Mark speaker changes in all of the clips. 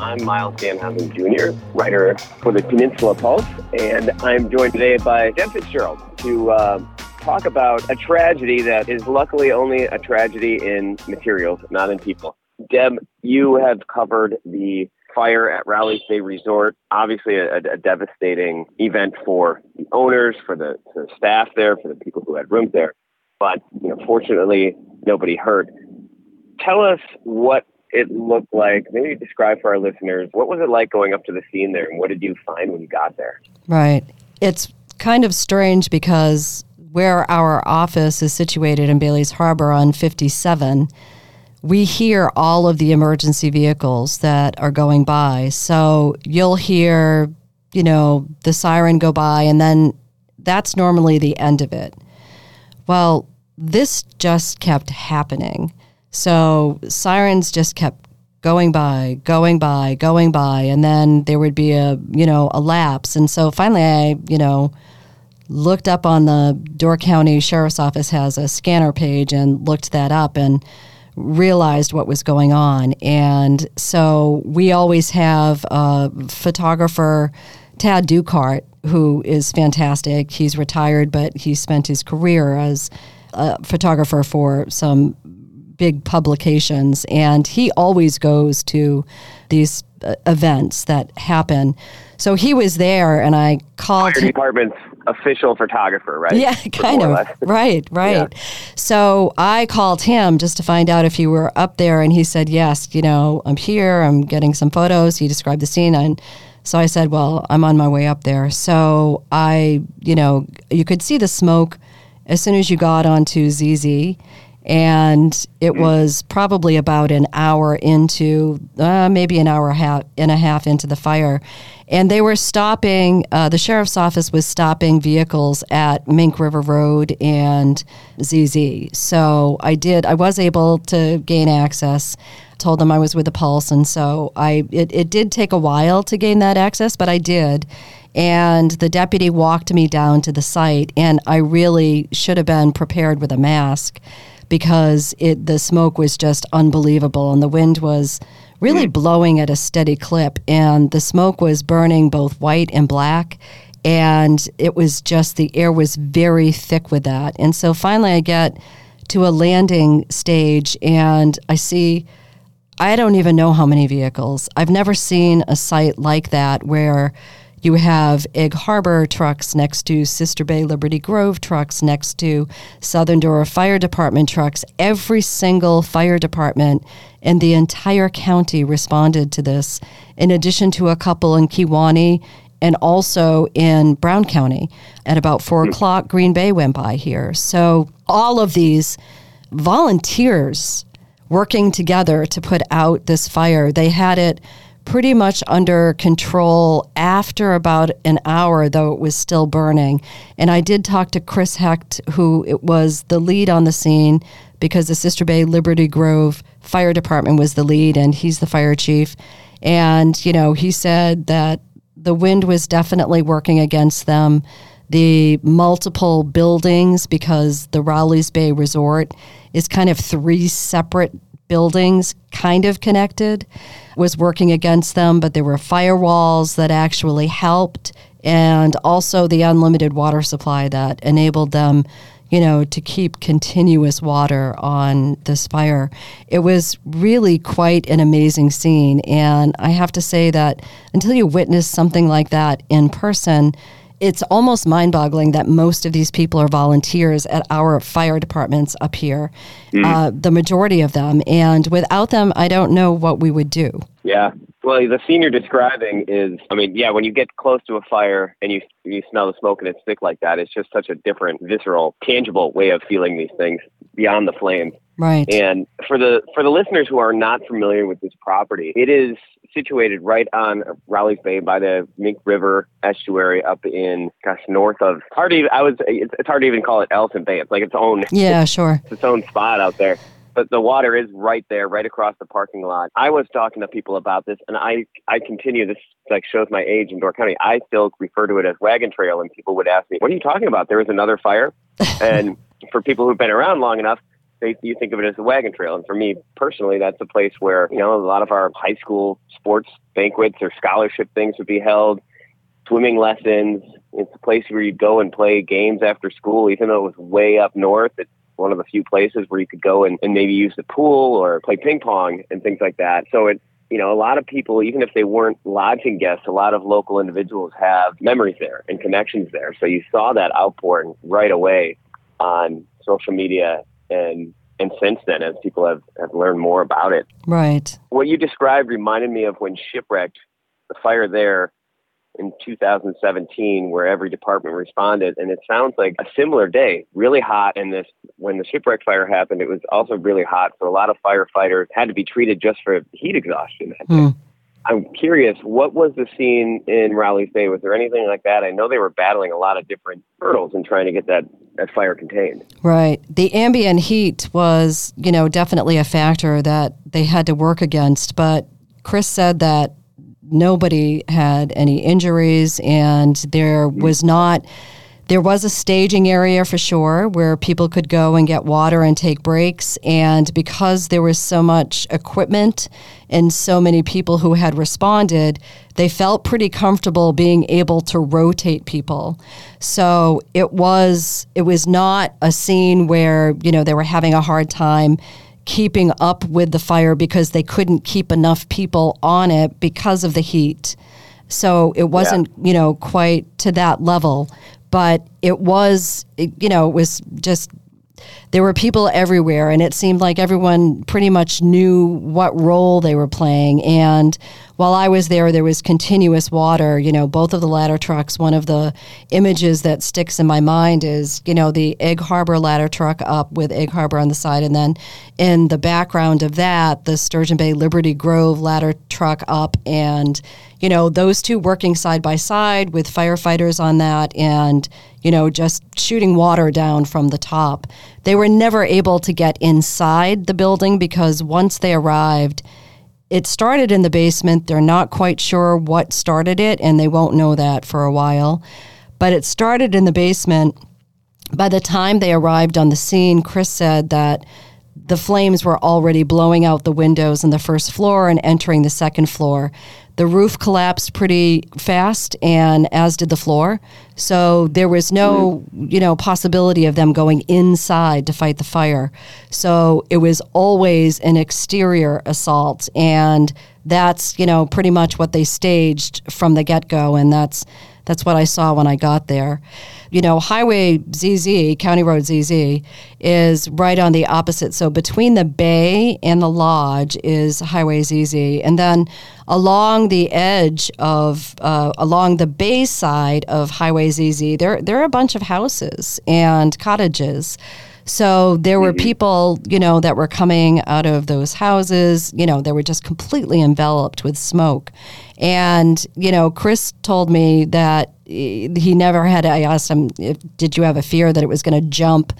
Speaker 1: I'm Myles Dannhausen Jr., writer for the Peninsula Pulse, and I'm joined today by Deb Fitzgerald to uh, talk about a tragedy that is luckily only a tragedy in materials, not in people. Deb, you have covered the fire at Rowleys Bay Resort, obviously a, a devastating event for the owners, for the, for the staff there, for the people who had rooms there. But you know, fortunately, nobody hurt tell us what it looked like. Maybe describe for our listeners what was it like going up to the scene there, and what did you find when you got there?
Speaker 2: Right. It's kind of strange because where our office is situated in Bailey's Harbor on 57, we hear all of the emergency vehicles that are going by. So you'll hear, you know, the siren go by, and then that's normally the end of it. Well, this just kept happening. So sirens just kept going by, going by, going by, and then there would be a you know a lapse. And so finally, I you know looked up on the Door County Sheriff's Office has a scanner page and looked that up and realized what was going on. And so we always have a photographer, Tad Dukehart, who is fantastic. He's retired, but he spent his career as a photographer for some big publications, and he always goes to these uh, events that happen. So he was there, and I called.
Speaker 1: Fire department's official photographer, right?
Speaker 2: Yeah, kind of. right, right. Yeah. So I called him just to find out if he were up there, and he said, "Yes, you know, I'm here. I'm getting some photos." He described the scene, and so I said, "Well, I'm on my way up there." So I, you know, you could see the smoke as soon as you got onto ZZ and it was probably about an hour into uh, maybe an hour half, and a half into the fire. And they were stopping uh, the sheriff's office was stopping vehicles at mink river road and zz so i did i was able to gain access. Told them i was with the pulse and so i it, it did take a while to gain that access but i did. And the deputy walked me down to the site and i really should have been prepared with a mask because it the smoke was just unbelievable and the wind was really mm. blowing at a steady clip and the smoke was burning both white and black and it was just the air was very thick with that and so finally i get to a landing stage and i see i don't even know how many vehicles i've never seen a site like that where you have Egg Harbor trucks next to Sister Bay Liberty Grove trucks next to Southern Door Fire Department trucks. Every single fire department in the entire county responded to this, in addition to a couple in Kewaunee and also in Brown County. At about four hmm. o'clock, Green Bay went by here. So all of these volunteers working together to put out this fire, they had it pretty much under control after about an hour, though it was still burning. And I did talk to Chris Hecht, who it was the lead on the scene because the Sister Bay Liberty Grove Fire Department was the lead, and he's the fire chief. And, you know, he said that the wind was definitely working against them. The multiple buildings, because the Rowley's Bay Resort is kind of three separate buildings kind of connected was working against them, but there were firewalls that actually helped, and also the unlimited water supply that enabled them, you know, to keep continuous water on this fire. It was really quite an amazing scene, and I have to say that until you witness something like that in person, it's almost mind boggling that most of these people are volunteers at our fire departments up here, mm. uh, the majority of them. And without them, I don't know what we would do.
Speaker 1: Yeah. Well, the scene you're describing is, I mean, yeah, when you get close to a fire and you you smell the smoke and it's thick like that, it's just such a different, visceral, tangible way of feeling these things beyond the flames.
Speaker 2: Right.
Speaker 1: And for the for the listeners who are not familiar with this property, it is situated right on Rowley's Bay by the Mink River estuary up in, gosh, north of, hard to even, I was, it's, it's hard to even call it Ellison Bay. It's like its own,
Speaker 2: Yeah, sure.
Speaker 1: it's its own spot out there. But the water is right there, right across the parking lot. I was talking to people about this, and I I continue. This like shows my age in Door County. I still refer to it as Wagon Trail, and people would ask me, "What are you talking about? There was another fire." and for people who've been around long enough, they you think of it as a wagon trail. And for me personally, that's a place where you know a lot of our high school sports banquets or scholarship things would be held. Swimming lessons. It's a place where you go and play games after school, even though it was way up north. It's one of the few places where you could go and, and maybe use the pool or play ping pong and things like that. So it, you know, a lot of people, even if they weren't lodging guests, a lot of local individuals have memories there and connections there. So you saw that outpouring right away on social media and and since then as people have, have learned more about it.
Speaker 2: Right.
Speaker 1: What you described reminded me of when shipwrecked the fire there in 2017 where every department responded and it sounds like a similar day really hot and this when the shipwreck fire happened it was also really hot so a lot of firefighters had to be treated just for heat exhaustion that day.
Speaker 2: Hmm.
Speaker 1: i'm curious what was the scene in rowley's bay was there anything like that i know they were battling a lot of different hurdles in trying to get that that fire contained
Speaker 2: Right. The ambient heat was, you know, definitely a factor that they had to work against. But Chris said that nobody had any injuries and there was not. There was a staging area for sure where people could go and get water and take breaks. And because there was so much equipment and so many people who had responded, they felt pretty comfortable being able to rotate people. So it was it was not a scene where, you know, they were having a hard time keeping up with the fire because they couldn't keep enough people on it because of the heat. So it wasn't, you know, quite to that level, but it was, it, you know, it was just there were people everywhere and it seemed like everyone pretty much knew what role they were playing. And while i was there there was continuous water. You know both of the ladder trucks one of the images that sticks in my mind is you know the egg harbor ladder truck up with egg harbor on the side. And then in the background of that the sturgeon bay liberty grove ladder truck up and you know those two working side by side with firefighters on that and you know just shooting water down from the top. They were never able to get inside the building because once they arrived it started in the basement. They're not quite sure what started it and they won't know that for a while. But it started in the basement. By the time they arrived on the scene chris said that the flames were already blowing out the windows in the first floor and entering the second floor. The roof collapsed pretty fast, and as did the floor. So there was no, you know, possibility of them going inside to fight the fire. So it was always an exterior assault, and that's you know pretty much what they staged from the get go, and that's that's what I saw when I got there. You know, Highway ZZ, County Road ZZ, is right on the opposite. So between the bay and the lodge is Highway ZZ. And then along the edge of, uh, along the bay side of Highway ZZ, there, there are a bunch of houses and cottages. So there were mm-hmm. people, you know, that were coming out of those houses, you know, they were just completely enveloped with smoke. And, you know, Chris told me that he never had, I asked him, if, did you have a fear that it was going to jump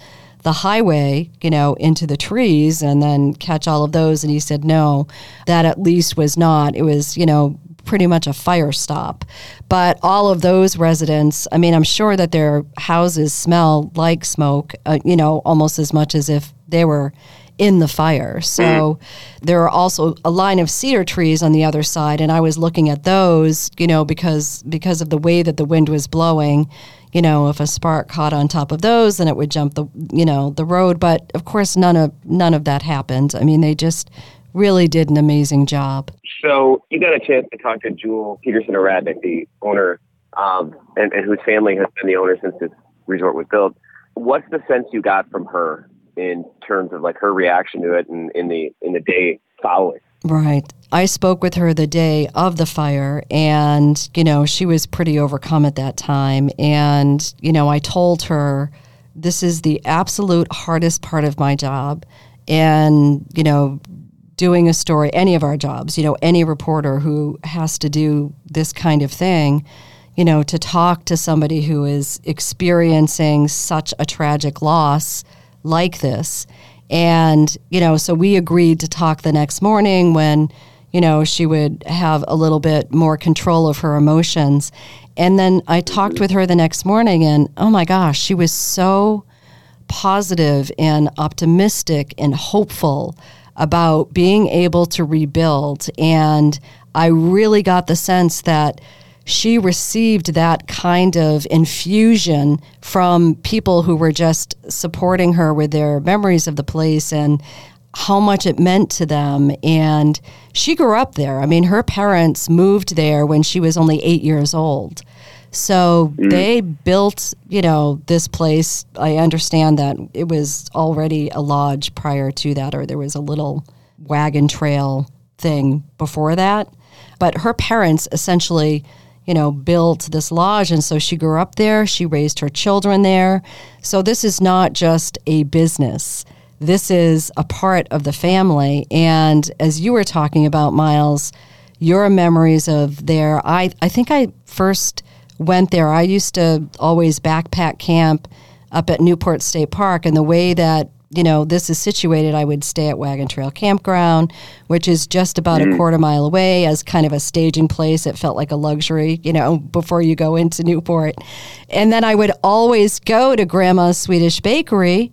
Speaker 2: the highway, you know, into the trees and then catch all of those? And he said, no, that at least was not. It was, you know, pretty much a fire stop. But all of those residents, I mean, I'm sure that their houses smell like smoke, uh, you know, almost as much as if they were in the fire. So there are also a line of cedar trees on the other side and I was looking at those, you know, because because of the way that the wind was blowing, you know, if a spark caught on top of those then it would jump the, you know, the road, but of course none of none of that happened. I mean, they just really did an amazing job.
Speaker 1: So you got a chance to talk to Jewel Peterson Aradnik, the owner, um, and, and whose family has been the owner since this resort was built. What's the sense you got from her in terms of like her reaction to it and in the in the day following?
Speaker 2: Right. I spoke with her the day of the fire, and, you know, she was pretty overcome at that time. And, you know, I told her, this is the absolute hardest part of my job. And, you know, doing a story, any of our jobs, you know, any reporter who has to do this kind of thing, you know, to talk to somebody who is experiencing such a tragic loss like this. And, you know, so we agreed to talk the next morning when, you know, she would have a little bit more control of her emotions. And then I talked with her the next morning, and oh my gosh, she was so positive and optimistic and hopeful about being able to rebuild. And I really got the sense that she received that kind of infusion from people who were just supporting her with their memories of the place and how much it meant to them. And she grew up there. I mean, her parents moved there when she was only eight years old. So mm. they built, you know, this place. I understand that it was already a lodge prior to that, or there was a little wagon trail thing before that. But her parents essentially, you know, built this lodge. And so she grew up there. She raised her children there. So this is not just a business. This is a part of the family. And as you were talking about, Myles, your memories of there, I, I think I first went there. I used to always backpack camp up at Newport State Park, and the way that you know this is situated, I would stay at Wagon Trail Campground, which is just about mm. a quarter mile away, as kind of a staging place. It felt like a luxury, you know, before you go into Newport, and then I would always go to Grandma's Swedish Bakery.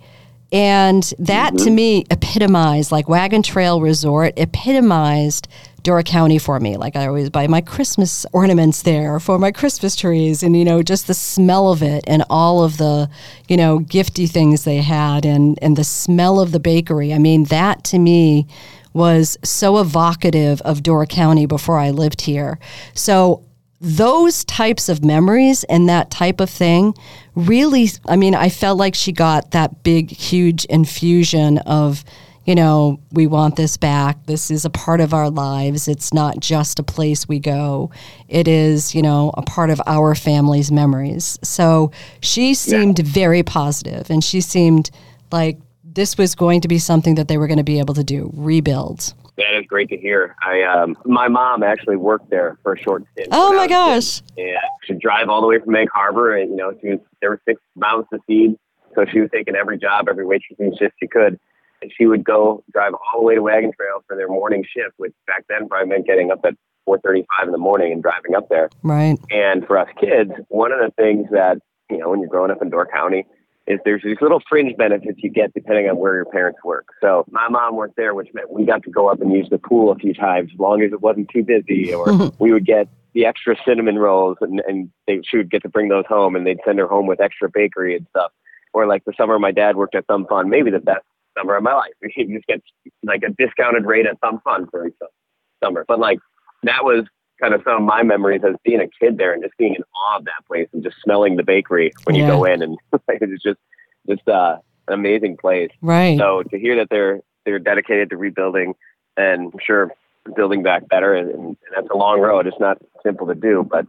Speaker 2: And that mm-hmm. to me epitomized, like Wagon Trail Resort, epitomized Door County for me. Like I always buy my Christmas ornaments there for my Christmas trees, and you know, just the smell of it and all of the, you know, gifty things they had, and and the smell of the bakery. I mean, that to me was so evocative of Door County before I lived here. So those types of memories and that type of thing really i mean i felt like she got that big huge infusion of you know, we want this back. This is a part of our lives. It's not just a place we go. It is, you know, a part of our family's memories. So she seemed yeah. very positive and she seemed like this was going to be something that they were going to be able to do, rebuild.
Speaker 1: That is great to hear. I um, my mom actually worked there for a short stint.
Speaker 2: Oh my gosh!
Speaker 1: Yeah, she'd drive all the way from Egg Harbor, and you know, she was there were six mouths to feed, so she was taking every job, every waitressing shift she could and she would go drive all the way to Wagon Trail for their morning shift, which back then probably meant getting up at 4:35 in the morning and driving up there.
Speaker 2: Right.
Speaker 1: And for us kids, one of the things that you know when you're growing up in Door County is there's these little fringe benefits you get depending on where your parents work. So my mom worked there, which meant we got to go up and use the pool a few times, as long as it wasn't too busy, or we would get the extra cinnamon rolls, and, and they, she would get to bring those home, and they'd send her home with extra bakery and stuff. Or like the summer my dad worked at Thumb Fun, maybe the best summer of my life. You just get like a discounted rate at Thumb Fun for summer. But like that was kind of some of my memories as being a kid there and just being in awe of that place and just smelling the bakery when yeah. you go in and it's just just uh, an amazing place.
Speaker 2: Right.
Speaker 1: So to hear that they're they're dedicated to rebuilding and I'm sure building back better and, and that's a long road. It's not simple to do, but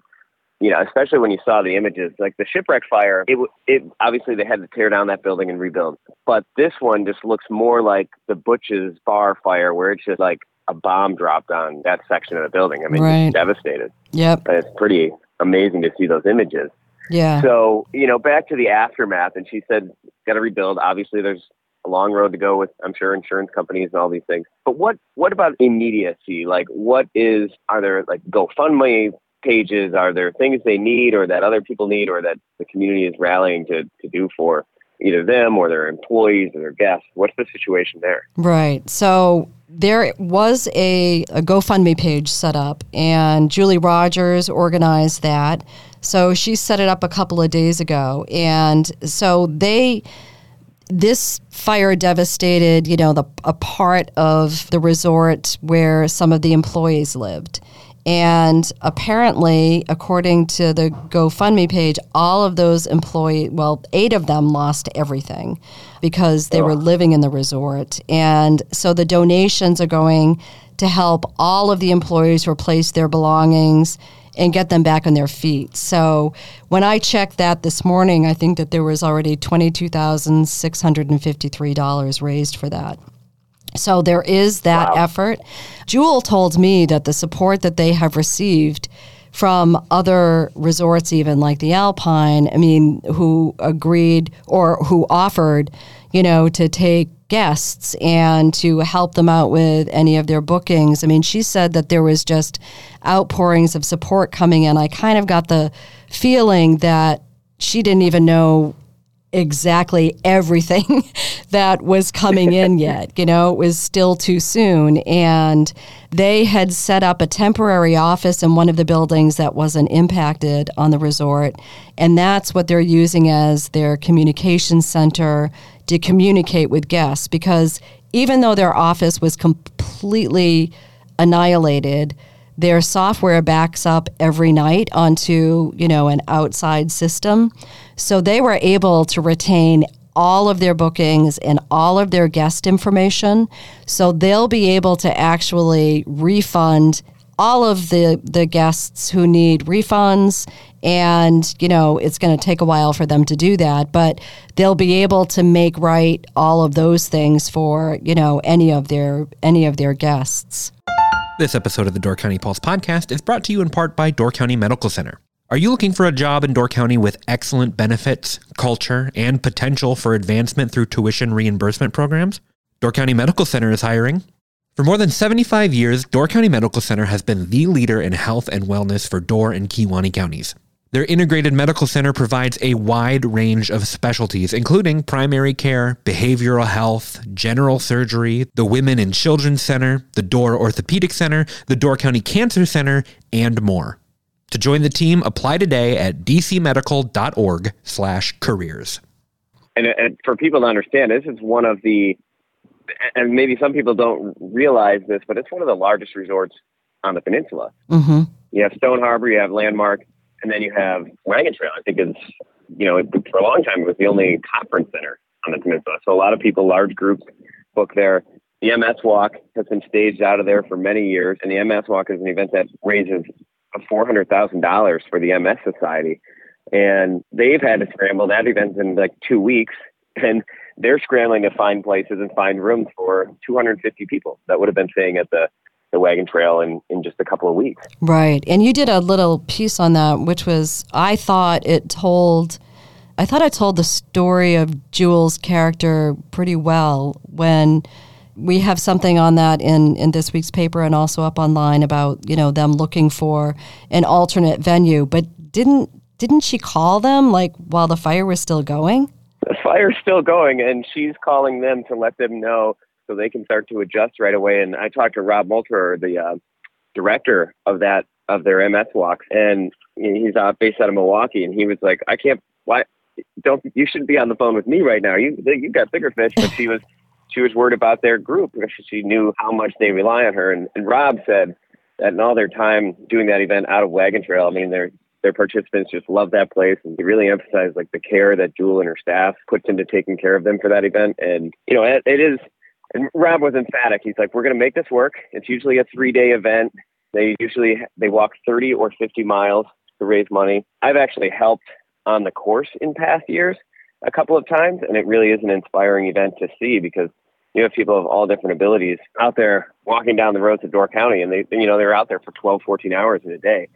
Speaker 1: you know, especially when you saw the images, like the shipwreck fire, it, it obviously they had to tear down that building and rebuild. But this one just looks more like the Butch's bar fire, where it's just like a bomb dropped on that section of the building. I mean, right. devastated.
Speaker 2: Yep.
Speaker 1: And it's pretty amazing to see those images.
Speaker 2: Yeah.
Speaker 1: So, you know, back to the aftermath, and she said, got to rebuild. Obviously, there's a long road to go with, I'm sure, insurance companies and all these things. But what, what about immediacy? Like, what is, are there like GoFundMe pages? Are there things they need or that other people need or that the community is rallying to, to do for either them or their employees or their guests? What's the situation there?
Speaker 2: Right. So there was a, a GoFundMe page set up, and Julie Rogers organized that. So she set it up a couple of days ago. And so they this fire devastated, you know, the a part of the resort where some of the employees lived. And apparently, according to the GoFundMe page, all of those employees, well, eight of them lost everything because they oh. were living in the resort. And so the donations are going to help all of the employees replace their belongings and get them back on their feet. So when I checked that this morning, I think that there was already $22,653 raised for that. So there is that
Speaker 1: Wow.
Speaker 2: effort. Jewel told me that the support that they have received from other resorts, even like the Alpine, I mean, who agreed or who offered, you know, to take guests and to help them out with any of their bookings. I mean, she said that there was just outpourings of support coming in. I kind of got the feeling that she didn't even know exactly everything that was coming in yet. You know, it was still too soon. And they had set up a temporary office in one of the buildings that wasn't impacted on the resort. And that's what they're using as their communication center to communicate with guests. Because even though their office was completely annihilated, their software backs up every night onto you know an outside system. So they were able to retain all of their bookings and all of their guest information. So they'll be able to actually refund all of the the guests who need refunds. And you know it's going to take a while for them to do that but they'll be able to make right all of those things for you know any of their any of their guests
Speaker 3: This episode of the Door County Pulse podcast is brought to you in part by Door County Medical Center. Are you looking for a job in Door County with excellent benefits, culture, and potential for advancement through tuition reimbursement programs? Door County Medical Center is hiring. For more than 75 years, Door County Medical Center has been the leader in health and wellness for Door and Kewaunee counties. Their integrated medical center provides a wide range of specialties, including primary care, behavioral health, general surgery, the Women and Children's Center, the Door Orthopedic Center, the Door County Cancer Center, and more. To join the team, apply today at dcmedical.org slash careers.
Speaker 1: and, and for people to understand, this is one of the, and maybe some people don't realize this, but it's one of the largest resorts on the peninsula.
Speaker 2: mm-hmm.
Speaker 1: You have Stone Harbor, you have Landmark, and then you have Wagon Trail. I think it's, you know, it, for a long time it was the only conference center on the peninsula. So a lot of people, large groups, book there. The MS Walk has been staged out of there for many years, and the MS Walk is an event that raises four hundred thousand dollars for the MS Society, and they've had to scramble. That event's in like two weeks, and they're scrambling to find places and find rooms for two hundred and fifty people that would have been staying at the the Wagon Trail in, in just a couple of weeks.
Speaker 2: Right. And you did a little piece on that, which was, I thought it told, I thought it told the story of Jewel's character pretty well when we have something on that in, in this week's paper and also up online about, you know, them looking for an alternate venue. But didn't, didn't she call them like while the fire was still going?
Speaker 1: the fire's still going and she's calling them to let them know so they can start to adjust right away and i talked to rob Multer, the uh, director of that of their ms walks and he's uh, based out of milwaukee and he was like i can't why don't you shouldn't be on the phone with me right now you you got bigger fish but she was she was worried about their group because she knew how much they rely on her and, and rob said that in all their time doing that event out of wagon trail i mean they're their participants just love that place and they really emphasize like the care that Jewel and her staff puts into taking care of them for that event. And you know, it, it is. And Rob was emphatic. He's like, "We're going to make this work. It's usually a three-day event. They usually they walk 30 or 50 miles to raise money. I've actually helped on the course in past years a couple of times, and it really is an inspiring event to see because you have people of all different abilities out there walking down the roads of Door County, and they you know they're out there for 12, 14 hours in a day.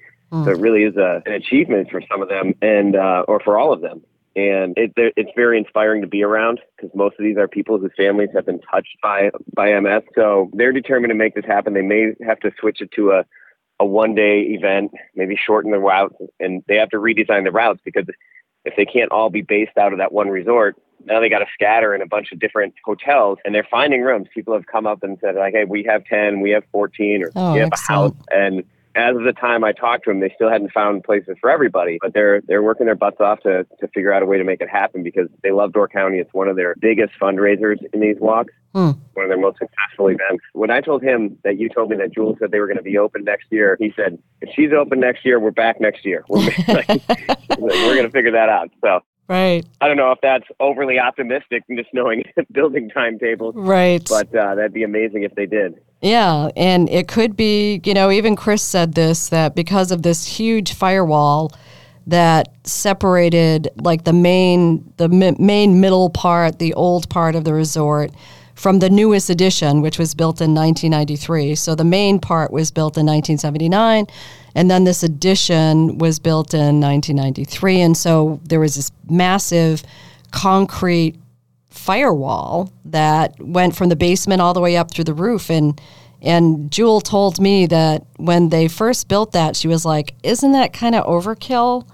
Speaker 1: So it really is a, an achievement for some of them, and uh, or for all of them. And it, it's very inspiring to be around because most of these are people whose families have been touched by by MS. So they're determined to make this happen. They may have to switch it to a a one day event, maybe shorten the route, and they have to redesign the routes because if they can't all be based out of that one resort, now they got to scatter in a bunch of different hotels and they're finding rooms. People have come up and said like, "Hey, we have 10, we have 14 or
Speaker 2: Oh,
Speaker 1: we have a house." And as of the time I talked to them, they still hadn't found places for everybody, but they're they're working their butts off to to figure out a way to make it happen because they love Door County. It's one of their biggest fundraisers in these walks.
Speaker 2: Hmm.
Speaker 1: One of their most successful events. When I told him that you told me that Jules said they were going to be open next year, he said, "If she's open next year, we're back next year. We're, we're going to figure that out." So
Speaker 2: Right.
Speaker 1: I don't know if that's overly optimistic, just knowing building timetables,
Speaker 2: Right.
Speaker 1: but uh, that'd be amazing if they did.
Speaker 2: Yeah, and it could be, you know, even Chris said this that because of this huge firewall that separated like the main the mi- main middle part, the old part of the resort from the newest edition, which was built in 1993. So the main part was built in 1979, and then this addition was built in 1993. And so there was this massive concrete firewall that went from the basement all the way up through the roof. And and Jewel told me that when they first built that, she was like, "Isn't that kind of overkill?"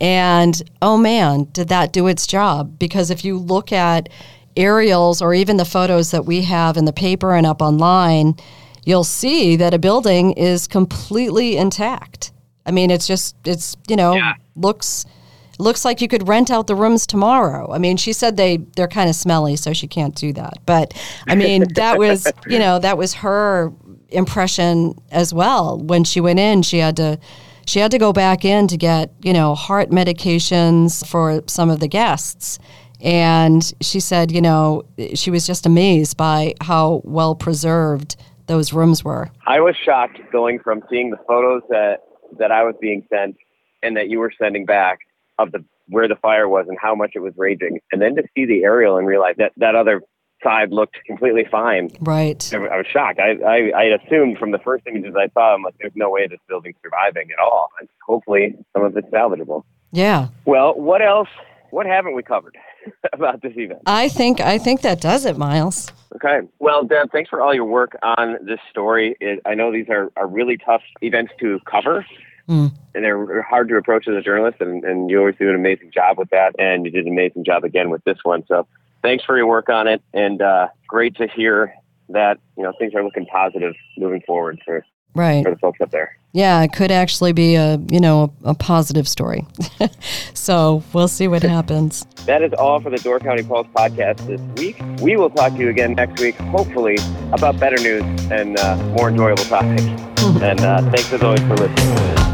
Speaker 2: And oh man, did that do its job? Because if you look at aerials or even the photos that we have in the paper and up online, you'll see that a building is completely intact. I mean, it's just it's you know
Speaker 1: Yeah.
Speaker 2: looks looks like you could rent out the rooms tomorrow. I mean, she said they they're kind of smelly, so she can't do that. But I mean, that was you know that was her impression as well. When she went in, she had to she had to go back in to get you know heart medications for some of the guests. And she said, you know, she was just amazed by how well preserved those rooms were.
Speaker 1: I was shocked going from seeing the photos that that I was being sent and that you were sending back of the where the fire was and how much it was raging, and then to see the aerial and realize that that other side looked completely fine.
Speaker 2: Right.
Speaker 1: I, I was shocked. I, I I assumed from the first images I saw, I'm like, there's no way this building's surviving at all. And hopefully, some of it's salvageable.
Speaker 2: Yeah.
Speaker 1: Well, what else? What haven't we covered about this event?
Speaker 2: I think I think that does it, Myles.
Speaker 1: Okay. Well, Deb, thanks for all your work on this story. It, I know these are, are really tough events to cover.
Speaker 2: Mm.
Speaker 1: And they're hard to approach as a journalist, and, and you always do an amazing job with that. And you did an amazing job again with this one. So thanks for your work on it, and uh, great to hear that you know things are looking positive moving forward for,
Speaker 2: Right.
Speaker 1: for the folks up there.
Speaker 2: Yeah, it could actually be a you know a, a positive story. so we'll see what happens.
Speaker 1: That is all for the Door County Pulse podcast this week. We will talk to you again next week, hopefully about better news and uh, more enjoyable topics. and uh, thanks as always for listening.